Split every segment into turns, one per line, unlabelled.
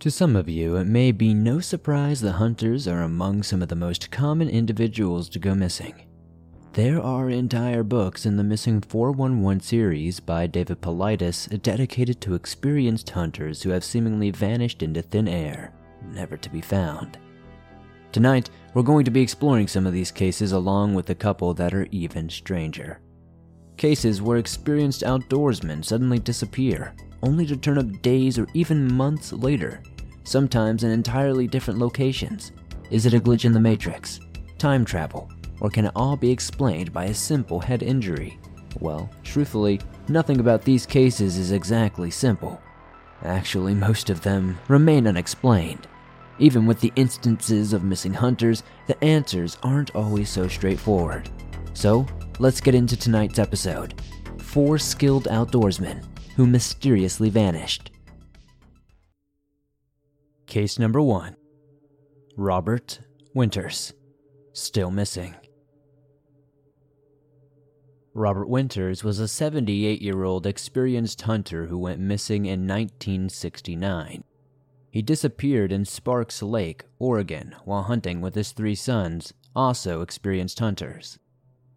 To some of you, it may be no surprise that hunters are among some of the most common individuals to go missing. There are entire books in the Missing 411 series by David Paulides dedicated to experienced hunters who have seemingly vanished into thin air, never to be found. Tonight, we're going to be exploring some of these cases along with a couple that are even stranger. Cases where experienced outdoorsmen suddenly disappear, only to turn up days or even months later, sometimes in entirely different locations. Is it a glitch in the Matrix? Time travel? Or can it all be explained by a simple head injury? Well, truthfully, nothing about these cases is exactly simple. Actually, most of them remain unexplained. Even with the instances of missing hunters, the answers aren't always so straightforward. So, let's get into tonight's episode Four Skilled Outdoorsmen Who Mysteriously Vanished. Case number one Robert Winters, still missing. Robert Winters was a 78 year old experienced hunter who went missing in 1969. He disappeared in Sparks Lake, Oregon, while hunting with his three sons, also experienced hunters.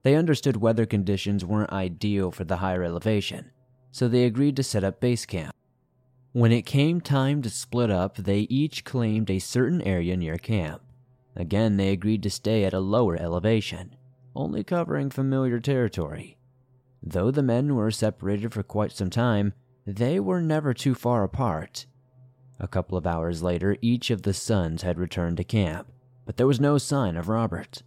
They understood weather conditions weren't ideal for the higher elevation, so they agreed to set up base camp. When it came time to split up, they each claimed a certain area near camp. Again, they agreed to stay at a lower elevation, only covering familiar territory. Though the men were separated for quite some time, they were never too far apart. A couple of hours later, each of the sons had returned to camp, but there was no sign of Robert.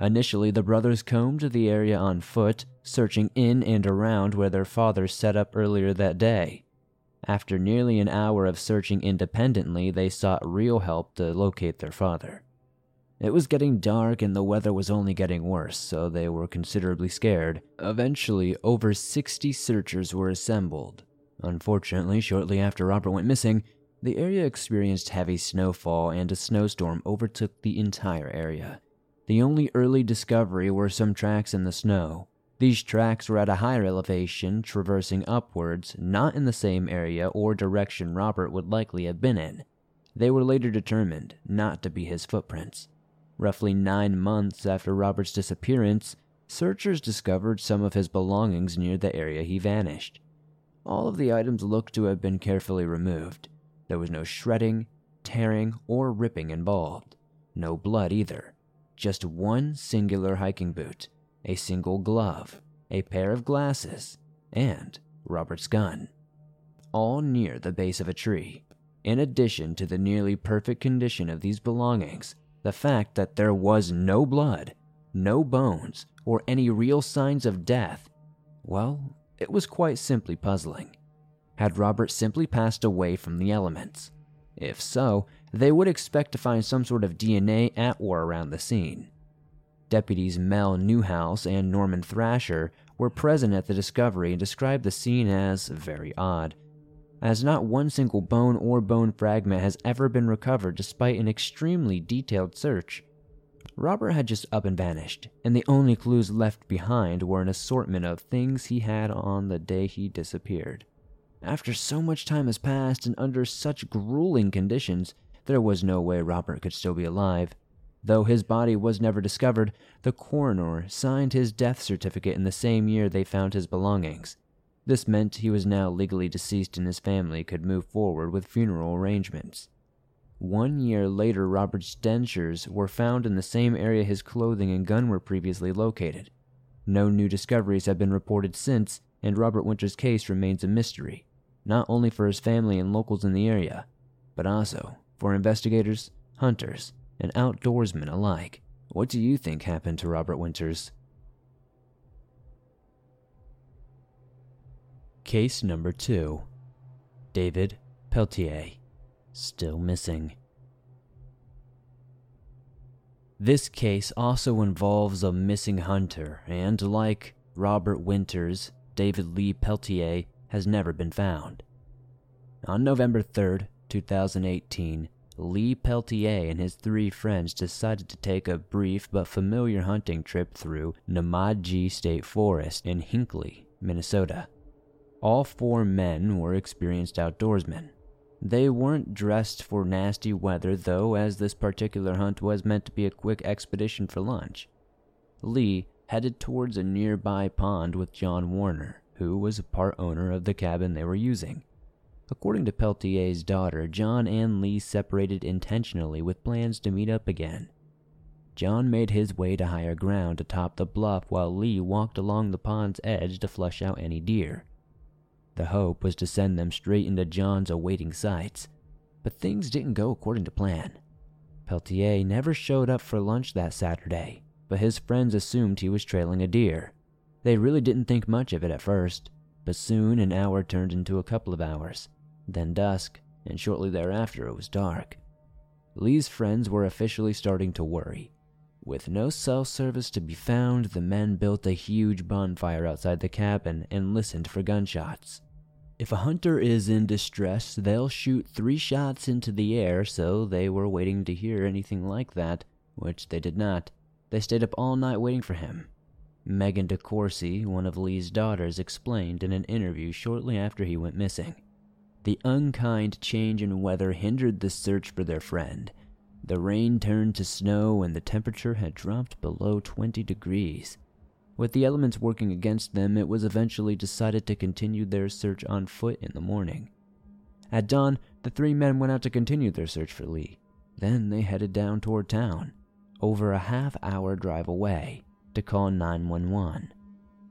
Initially, the brothers combed the area on foot, searching in and around where their father set up earlier that day. After nearly an hour of searching independently, they sought real help to locate their father. It was getting dark and the weather was only getting worse, so they were considerably scared. Eventually, over 60 searchers were assembled. Unfortunately, shortly after Robert went missing, the area experienced heavy snowfall and a snowstorm overtook the entire area. The only early discovery were some tracks in the snow. These tracks were at a higher elevation, traversing upwards, not in the same area or direction Robert would likely have been in. They were later determined not to be his footprints. Roughly nine months after Robert's disappearance, searchers discovered some of his belongings near the area he vanished. All of the items looked to have been carefully removed. There was no shredding, tearing, or ripping involved. No blood either. Just one singular hiking boot, a single glove, a pair of glasses, and Robert's gun. All near the base of a tree. In addition to the nearly perfect condition of these belongings, the fact that there was no blood, no bones, or any real signs of death, well, it was quite simply puzzling. Had Robert simply passed away from the elements? If so, they would expect to find some sort of DNA at or around the scene. Deputies Mel Newhouse and Norman Thrasher were present at the discovery and described the scene as very odd, as not one single bone or bone fragment has ever been recovered despite an extremely detailed search. Robert had just up and vanished, and the only clues left behind were an assortment of things he had on the day he disappeared. After so much time has passed and under such grueling conditions, there was no way Robert could still be alive. Though his body was never discovered, the coroner signed his death certificate in the same year they found his belongings. This meant he was now legally deceased and his family could move forward with funeral arrangements. One year later, Robert's dentures were found in the same area his clothing and gun were previously located. No new discoveries have been reported since, and Robert Winter's case remains a mystery, not only for his family and locals in the area, but also for investigators, hunters, and outdoorsmen alike. What do you think happened to Robert Winters? Case number two David Peltier, still missing. This case also involves a missing hunter, and like Robert Winters, David Lee Peltier has never been found. On November 3rd, 2018, Lee Peltier and his three friends decided to take a brief but familiar hunting trip through Nemadji State Forest in Hinckley, Minnesota. All four men were experienced outdoorsmen. They weren't dressed for nasty weather, though, as this particular hunt was meant to be a quick expedition for lunch. Lee headed towards a nearby pond with John Warner, who was a part owner of the cabin they were using. According to Peltier's daughter, John and Lee separated intentionally with plans to meet up again. John made his way to higher ground atop the bluff while Lee walked along the pond's edge to flush out any deer. The hope was to send them straight into John's awaiting sights, but things didn't go according to plan. Peltier never showed up for lunch that Saturday, but his friends assumed he was trailing a deer. They really didn't think much of it at first, but soon an hour turned into a couple of hours, then dusk, and shortly thereafter it was dark. Lee's friends were officially starting to worry. With no cell service to be found, the men built a huge bonfire outside the cabin and listened for gunshots. If a hunter is in distress, they'll shoot three shots into the air, so they were waiting to hear anything like that, which they did not. They stayed up all night waiting for him. Megan DeCourcy, one of Lee's daughters, explained in an interview shortly after he went missing. The unkind change in weather hindered the search for their friend. The rain turned to snow and the temperature had dropped below 20 degrees. With the elements working against them, it was eventually decided to continue their search on foot in the morning. At dawn, the three men went out to continue their search for Lee. Then they headed down toward town, over a half hour drive away, to call 911.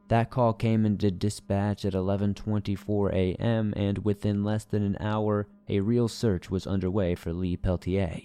That call came into dispatch at 11:24 a.m. and within less than an hour, a real search was underway for Lee Peltier.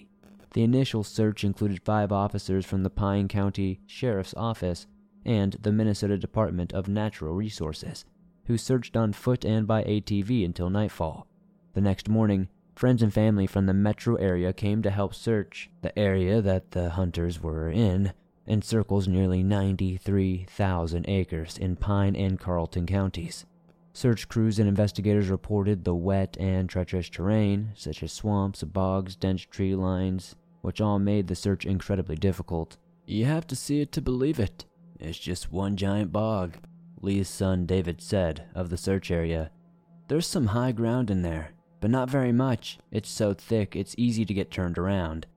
The initial search included 5 officers from the Pine County Sheriff's Office and the Minnesota Department of Natural Resources, who searched on foot and by ATV until nightfall. The next morning, friends and family from the metro area came to help search. The area that the hunters were in encircles nearly 93,000 acres in Pine and Carlton counties. Search crews and investigators reported the wet and treacherous terrain, such as swamps, bogs, dense tree lines, which all made the search incredibly difficult. You have to see it to believe it, it's just one giant bog, Lee's son David said of the search area. There's some high ground in there, but not very much. It's so thick, it's easy to get turned around.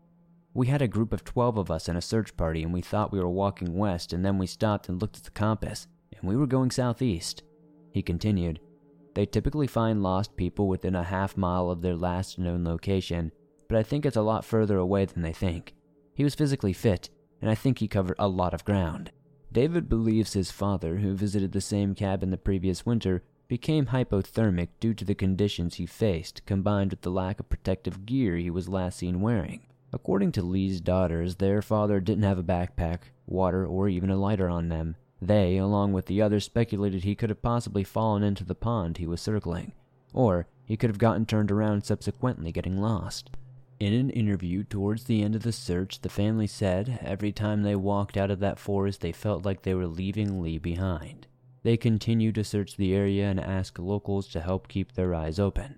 We had a group of 12 of us in a search party, and we thought we were walking west, and then we stopped and looked at the compass, and we were going southeast. He continued. They typically find lost people within a half mile of their last known location, but I think it's a lot further away than they think. He was physically fit, and I think he covered a lot of ground. David believes his father, who visited the same cabin the previous winter, became hypothermic due to the conditions he faced, combined with the lack of protective gear he was last seen wearing. According to Lee's daughters, their father didn't have a backpack, water, or even a lighter on them. They, along with the others, speculated he could have possibly fallen into the pond he was circling, or he could have gotten turned around subsequently getting lost. In an interview towards the end of the search, the family said every time they walked out of that forest, they felt like they were leaving Lee behind. They continue to search the area and ask locals to help keep their eyes open.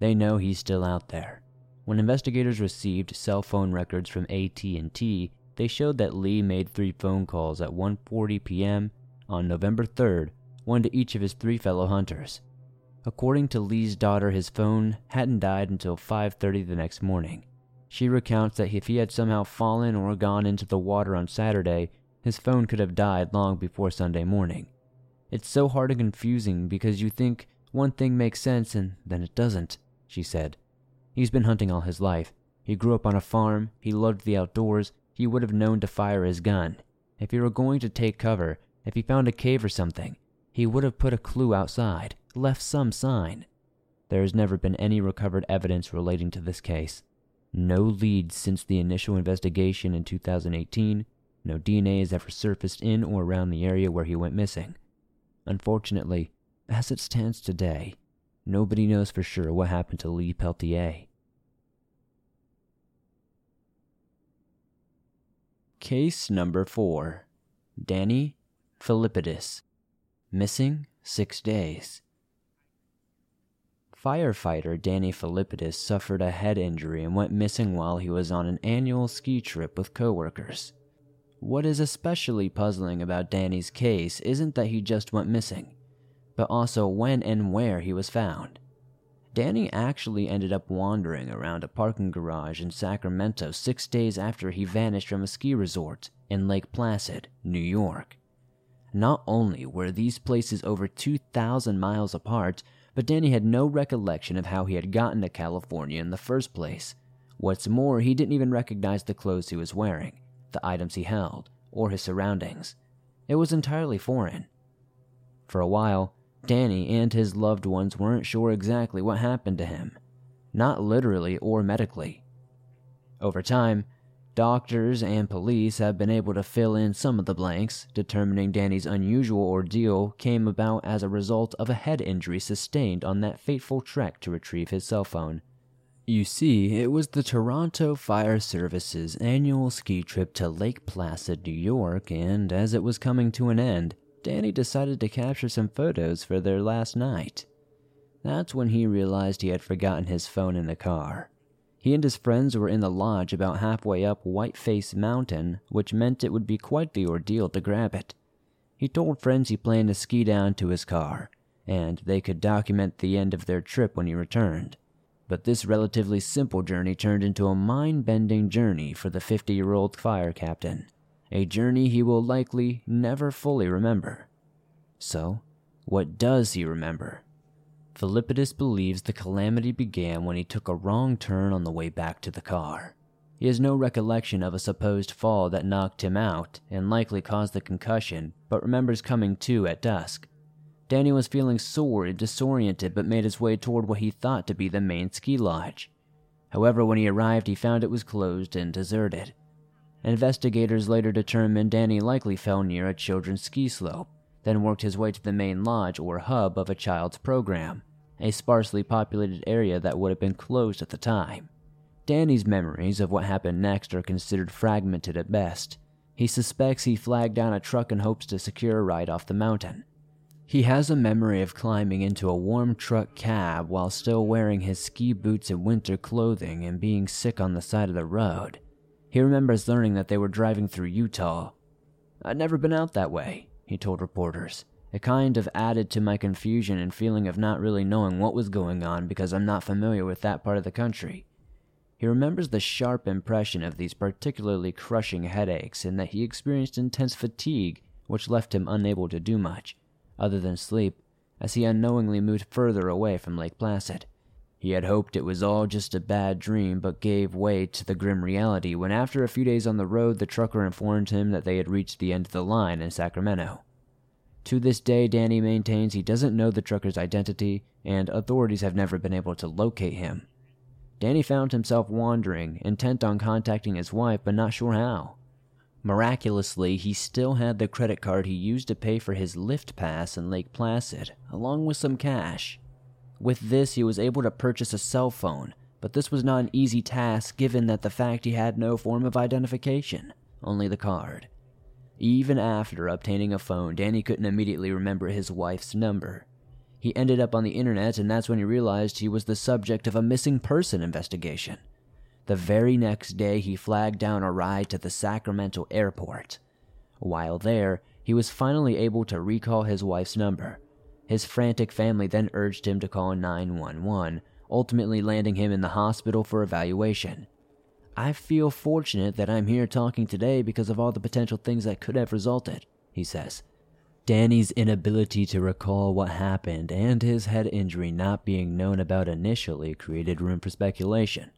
They know he's still out there. When investigators received cell phone records from AT&T, they showed that Lee made 3 phone calls at 1:40 p.m. on November 3rd, one to each of his three fellow hunters. According to Lee's daughter, his phone hadn't died until 5:30 the next morning. She recounts that if he had somehow fallen or gone into the water on Saturday, his phone could have died long before Sunday morning. It's so hard and confusing because you think one thing makes sense and then it doesn't, she said. He's been hunting all his life. He grew up on a farm, he loved the outdoors, he would have known to fire his gun. If he were going to take cover, if he found a cave or something, he would have put a clue outside left some sign. There has never been any recovered evidence relating to this case. No leads since the initial investigation in 2018. No DNA has ever surfaced in or around the area where he went missing. Unfortunately, as it stands today, nobody knows for sure what happened to Lee Peltier. Case number 4 Danny Filippidis. Missing six days. Firefighter Danny Filippidis suffered a head injury and went missing while he was on an annual ski trip with coworkers. What is especially puzzling about Danny's case isn't that he just went missing, but also when and where he was found. Danny actually ended up wandering around a parking garage in Sacramento six days after he vanished from a ski resort in Lake Placid, New York. Not only were these places over 2,000 miles apart, but Danny had no recollection of how he had gotten to California in the first place. What's more, he didn't even recognize the clothes he was wearing, the items he held, or his surroundings. It was entirely foreign. For a while, Danny and his loved ones weren't sure exactly what happened to him, not literally or medically. Over time, doctors and police have been able to fill in some of the blanks, determining Danny's unusual ordeal came about as a result of a head injury sustained on that fateful trek to retrieve his cell phone. You see, it was the Toronto Fire Service's annual ski trip to Lake Placid, New York, and as it was coming to an end, Danny decided to capture some photos for their last night. That's when he realized he had forgotten his phone in the car. He and his friends were in the lodge about halfway up Whiteface Mountain, which meant it would be quite the ordeal to grab it. He told friends he planned to ski down to his car, and they could document the end of their trip when he returned. But this relatively simple journey turned into a mind bending journey for the 50 year old fire captain a journey he will likely never fully remember. So, what does he remember? Filippidis believes the calamity began when he took a wrong turn on the way back to the car. He has no recollection of a supposed fall that knocked him out and likely caused the concussion, but remembers coming to at dusk. Danny was feeling sore and disoriented but made his way toward what he thought to be the main ski lodge. However, when he arrived, he found it was closed and deserted. Investigators later determined Danny likely fell near a children's ski slope, then worked his way to the main lodge or hub of a child's program, a sparsely populated area that would have been closed at the time. Danny's memories of what happened next are considered fragmented at best. He suspects he flagged down a truck in hopes to secure a ride off the mountain. He has a memory of climbing into a warm truck cab while still wearing his ski boots and winter clothing and being sick on the side of the road. He remembers learning that they were driving through Utah. I'd never been out that way, he told reporters. It kind of added to my confusion and feeling of not really knowing what was going on because I'm not familiar with that part of the country. He remembers the sharp impression of these particularly crushing headaches and that he experienced intense fatigue, which left him unable to do much, other than sleep, as he unknowingly moved further away from Lake Placid. He had hoped it was all just a bad dream, but gave way to the grim reality when, after a few days on the road, the trucker informed him that they had reached the end of the line in Sacramento. To this day, Danny maintains he doesn't know the trucker's identity, and authorities have never been able to locate him. Danny found himself wandering, intent on contacting his wife, but not sure how. Miraculously, he still had the credit card he used to pay for his lift pass in Lake Placid, along with some cash. With this, he was able to purchase a cell phone, but this was not an easy task given that the fact he had no form of identification, only the card. Even after obtaining a phone, Danny couldn't immediately remember his wife's number. He ended up on the internet, and that's when he realized he was the subject of a missing person investigation. The very next day, he flagged down a ride to the Sacramento airport. While there, he was finally able to recall his wife's number, his frantic family then urged him to call 911, ultimately landing him in the hospital for evaluation. I feel fortunate that I'm here talking today because of all the potential things that could have resulted, he says. Danny's inability to recall what happened and his head injury not being known about initially created room for speculation.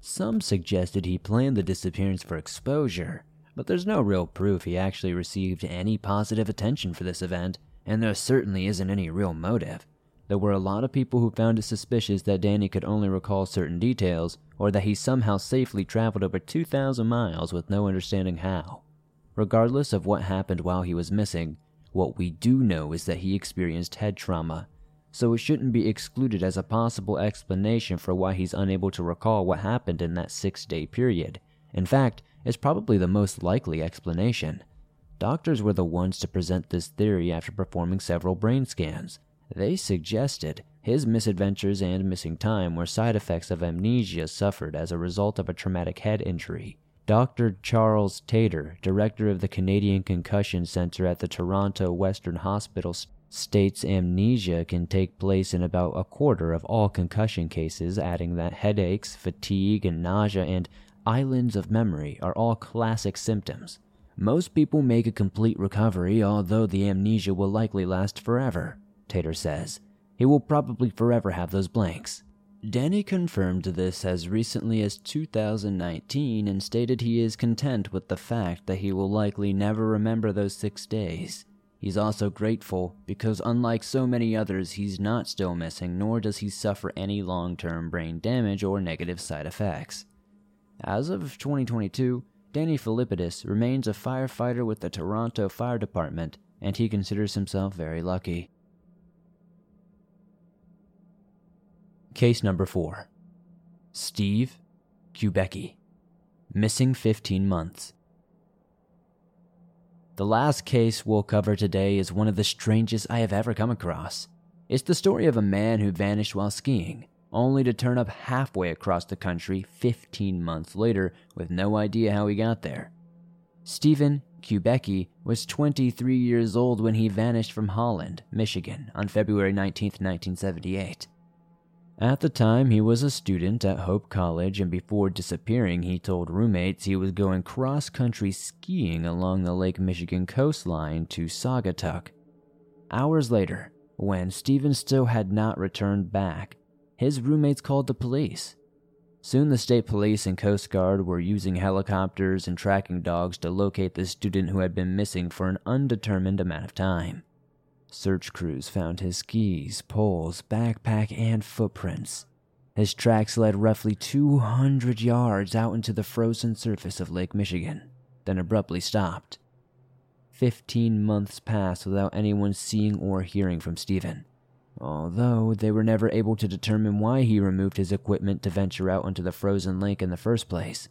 Some suggested he planned the disappearance for exposure, but there's no real proof he actually received any positive attention for this event and there certainly isn't any real motive. There were a lot of people who found it suspicious that Danny could only recall certain details, or that he somehow safely traveled over 2,000 miles with no understanding how. Regardless of what happened while he was missing, what we do know is that he experienced head trauma, so it shouldn't be excluded as a possible explanation for why he's unable to recall what happened in that six day period. In fact, it's probably the most likely explanation. Doctors were the ones to present this theory after performing several brain scans. They suggested his misadventures and missing time were side effects of amnesia suffered as a result of a traumatic head injury. Dr. Charles Tator, director of the Canadian Concussion Center at the Toronto Western Hospital, states amnesia can take place in about a quarter of all concussion cases, adding that headaches, fatigue, and nausea and islands of memory are all classic symptoms. Most people make a complete recovery, although the amnesia will likely last forever, Tator says. He will probably forever have those blanks. Danny confirmed this as recently as 2019 and stated he is content with the fact that he will likely never remember those six days. He's also grateful because, unlike so many others, he's not still missing, nor does he suffer any long term brain damage or negative side effects. As of 2022, Danny Filippidis remains a firefighter with the Toronto Fire Department, and he considers himself very lucky. Case number 4 Steve Kubacki, missing 15 months. The last case we'll cover today is one of the strangest I have ever come across. It's the story of a man who vanished while skiing, only to turn up halfway across the country 15 months later with no idea how he got there. Stephen Kubacki was 23 years old when he vanished from Holland, Michigan on February 19, 1978. At the time, he was a student at Hope College, and before disappearing, he told roommates he was going cross country skiing along the Lake Michigan coastline to Saugatuck. Hours later, when Stephen still had not returned back, his roommates called the police. Soon, the state police and Coast Guard were using helicopters and tracking dogs to locate the student who had been missing for an undetermined amount of time. Search crews found his skis, poles, backpack, and footprints. His tracks led roughly 200 yards out into the frozen surface of Lake Michigan, then abruptly stopped. Fifteen months passed without anyone seeing or hearing from Stephen, although they were never able to determine why he removed his equipment to venture out onto the frozen lake in the first place.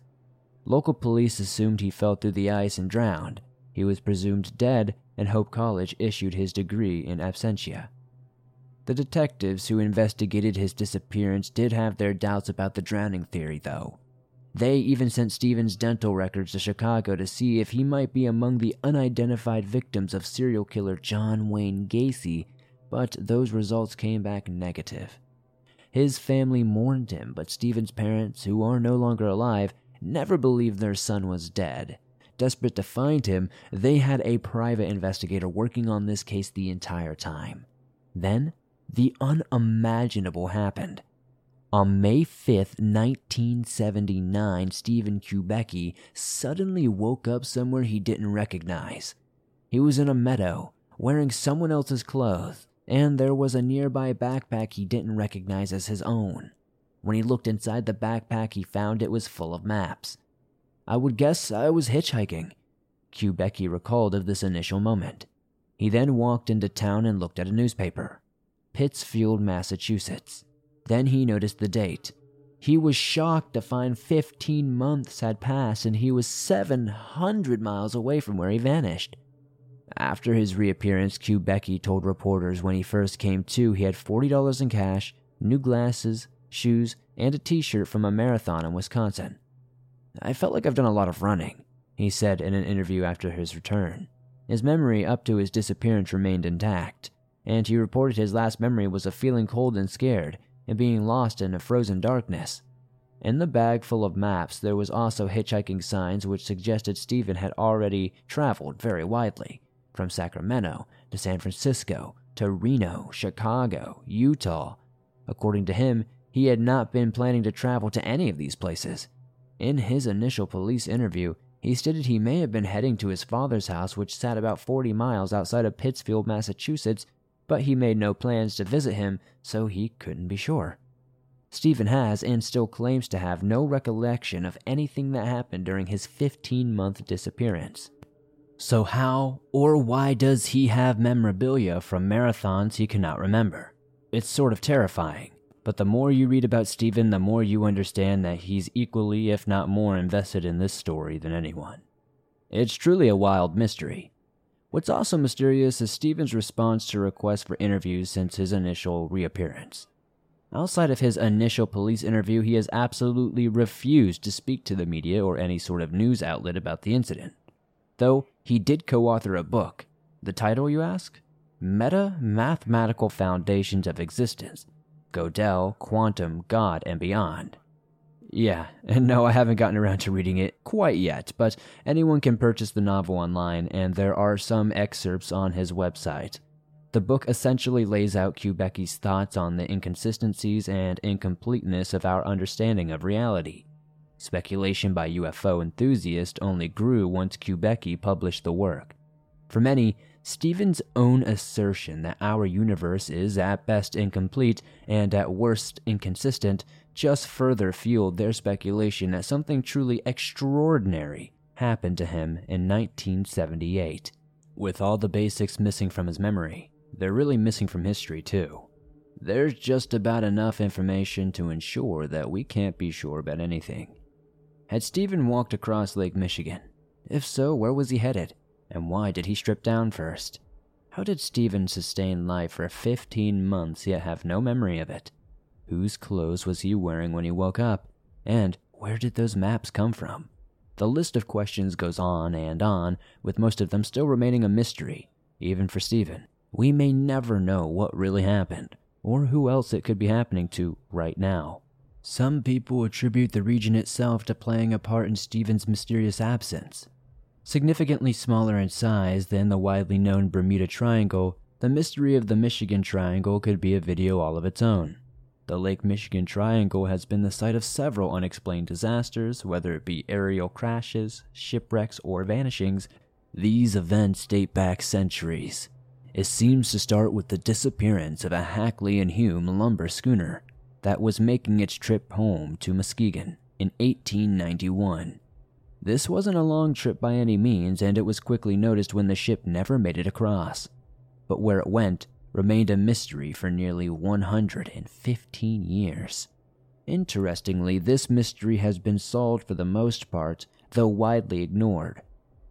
Local police assumed he fell through the ice and drowned. He was presumed dead and Hope College issued his degree in absentia. The detectives who investigated his disappearance did have their doubts about the drowning theory, though. They even sent Stephen's dental records to Chicago to see if he might be among the unidentified victims of serial killer John Wayne Gacy, but those results came back negative. His family mourned him, but Stephen's parents, who are no longer alive, never believed their son was dead. Desperate to find him, they had a private investigator working on this case the entire time. Then, the unimaginable happened. On May 5th, 1979, Stephen Kubacki suddenly woke up somewhere he didn't recognize. He was in a meadow, wearing someone else's clothes, and there was a nearby backpack he didn't recognize as his own. When he looked inside the backpack, he found it was full of maps. I would guess I was hitchhiking. Kubacki recalled of this initial moment. He then walked into town and looked at a newspaper. Pittsfield, Massachusetts. Then he noticed the date. He was shocked to find 15 months had passed and he was 700 miles away from where he vanished. After his reappearance, Kubacki told reporters when he first came to, he had $40 in cash, new glasses, shoes, and a t shirt from a marathon in Wisconsin. I felt like I've done a lot of running, he said in an interview after his return. His memory up to his disappearance remained intact, and he reported his last memory was of feeling cold and scared and being lost in a frozen darkness. In the bag full of maps, there was also hitchhiking signs which suggested Stephen had already traveled very widely, from Sacramento to San Francisco to Reno, Chicago, Utah. According to him, he had not been planning to travel to any of these places. In his initial police interview, he stated he may have been heading to his father's house, which sat about 40 miles outside of Pittsfield, Massachusetts, but he made no plans to visit him, so he couldn't be sure. Stephen has and still claims to have no recollection of anything that happened during his 15 month disappearance. So, how or why does he have memorabilia from marathons he cannot remember? It's sort of terrifying. But the more you read about Stephen, the more you understand that he's equally, if not more, invested in this story than anyone. It's truly a wild mystery. What's also mysterious is Stephen's response to requests for interviews since his initial reappearance. Outside of his initial police interview, he has absolutely refused to speak to the media or any sort of news outlet about the incident. Though he did co author a book. The title, you ask? Meta Mathematical Foundations of Existence, Gödel, Quantum, God, and Beyond. Yeah, and no, I haven't gotten around to reading it quite yet, but anyone can purchase the novel online, and there are some excerpts on his website. The book essentially lays out Kubacki's thoughts on the inconsistencies and incompleteness of our understanding of reality. Speculation by UFO enthusiasts only grew once Kubacki published the work. For many, Stephen's own assertion that our universe is at best incomplete and at worst inconsistent just further fueled their speculation that something truly extraordinary happened to him in 1978. With all the basics missing from his memory, they're really missing from history too. There's just about enough information to ensure that we can't be sure about anything. Had Stephen walked across Lake Michigan? If so, where was he headed? And why did he strip down first? How did Stephen sustain life for 15 months yet have no memory of it? Whose clothes was he wearing when he woke up? And where did those maps come from? The list of questions goes on and on, with most of them still remaining a mystery, even for Stephen. We may never know what really happened, or who else it could be happening to right now. Some people attribute the region itself to playing a part in Stephen's mysterious absence. Significantly smaller in size than the widely known Bermuda Triangle, the mystery of the Michigan Triangle could be a video all of its own. The Lake Michigan Triangle has been the site of several unexplained disasters, whether it be aerial crashes, shipwrecks, or vanishings. These events date back centuries. It seems to start with the disappearance of a Hackley and Hume lumber schooner that was making its trip home to Muskegon in 1891. This wasn't a long trip by any means, and it was quickly noticed when the ship never made it across. But where it went remained a mystery for nearly 115 years. Interestingly, this mystery has been solved for the most part, though widely ignored.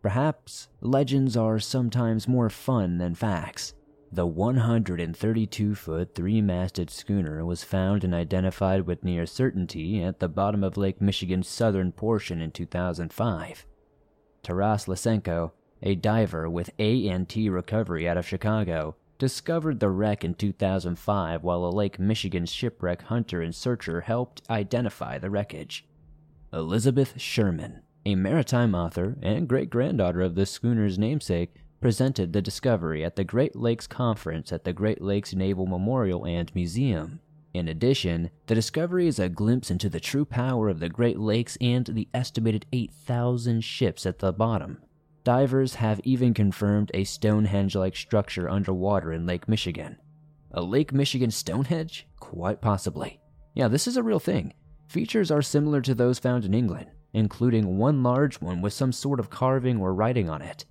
Perhaps legends are sometimes more fun than facts. The 132 foot, three masted schooner was found and identified with near certainty at the bottom of Lake Michigan's southern portion in 2005. Taras Lysenko, a diver with A&T Recovery out of Chicago, discovered the wreck in 2005 while a Lake Michigan shipwreck hunter and searcher helped identify the wreckage. Elizabeth Sherman, a maritime author and great granddaughter of the schooner's namesake, presented the discovery at the Great Lakes Conference at the Great Lakes Naval Memorial and Museum. In addition, the discovery is a glimpse into the true power of the Great Lakes and the estimated 8,000 ships at the bottom. Divers have even confirmed a Stonehenge like structure underwater in Lake Michigan. A Lake Michigan Stonehenge? Quite possibly. Yeah, this is a real thing. Features are similar to those found in England, including one large one with some sort of carving or writing on it.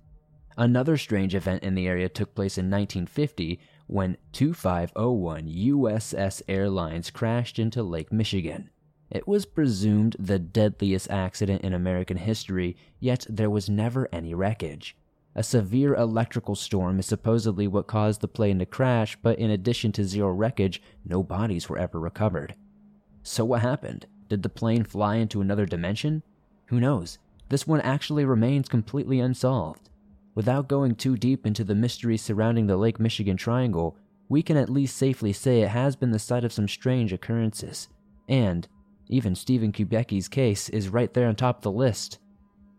Another strange event in the area took place in 1950 when 2501 USS Airlines crashed into Lake Michigan. It was presumed the deadliest accident in American history, yet there was never any wreckage. A severe electrical storm is supposedly what caused the plane to crash, but in addition to zero wreckage, no bodies were ever recovered. So, what happened? Did the plane fly into another dimension? Who knows? This one actually remains completely unsolved. Without going too deep into the mystery surrounding the Lake Michigan Triangle, we can at least safely say it has been the site of some strange occurrences. And even Stephen Kubacki's case is right there on top of the list.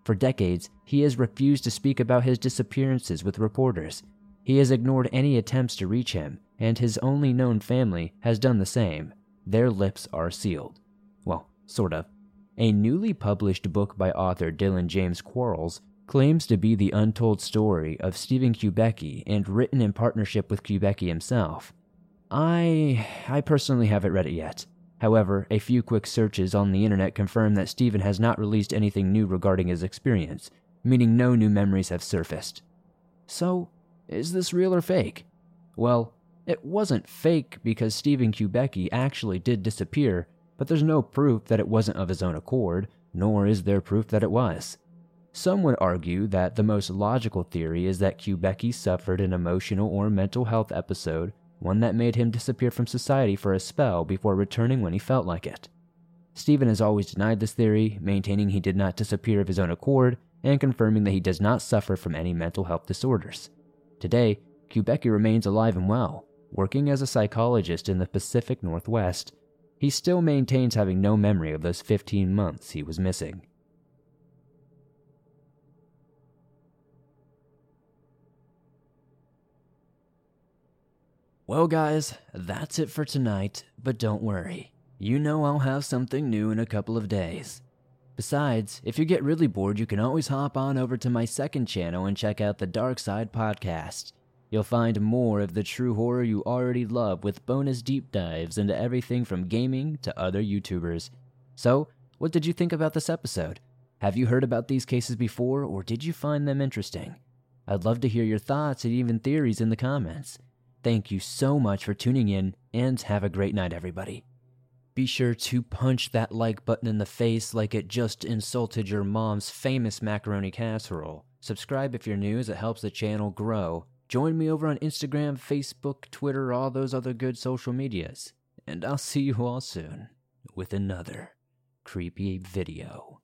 For decades, he has refused to speak about his disappearances with reporters. He has ignored any attempts to reach him, and his only known family has done the same. Their lips are sealed. Well, sort of. A newly published book by author Dylan James Quarles claims to be the untold story of Stephen Kubacki and written in partnership with Kubacki himself. I I personally haven't read it yet. However, a few quick searches on the internet confirm that Stephen has not released anything new regarding his experience, meaning no new memories have surfaced. So, is this real or fake? Well, it wasn't fake because Stephen Kubacki actually did disappear, but there's no proof that it wasn't of his own accord, nor is there proof that it was. Some would argue that the most logical theory is that Kubacki suffered an emotional or mental health episode one that made him disappear from society for a spell before returning when he felt like it. Stephen has always denied this theory, maintaining he did not disappear of his own accord and confirming that he does not suffer from any mental health disorders. Today, Kubacki remains alive and well, working as a psychologist in the Pacific Northwest. He still maintains having no memory of those 15 months he was missing. Well, guys, that's it for tonight, but don't worry. You know I'll have something new in a couple of days. Besides, if you get really bored, you can always hop on over to my second channel and check out the Dark Side podcast. You'll find more of the true horror you already love with bonus deep dives into everything from gaming to other YouTubers. So, what did you think about this episode? Have you heard about these cases before, or did you find them interesting? I'd love to hear your thoughts and even theories in the comments. Thank you so much for tuning in, and have a great night, everybody. Be sure to punch that like button in the face like it just insulted your mom's famous macaroni casserole. Subscribe if you're new, as it helps the channel grow. Join me over on Instagram, Facebook, Twitter, all those other good social medias. And I'll see you all soon with another creepy video.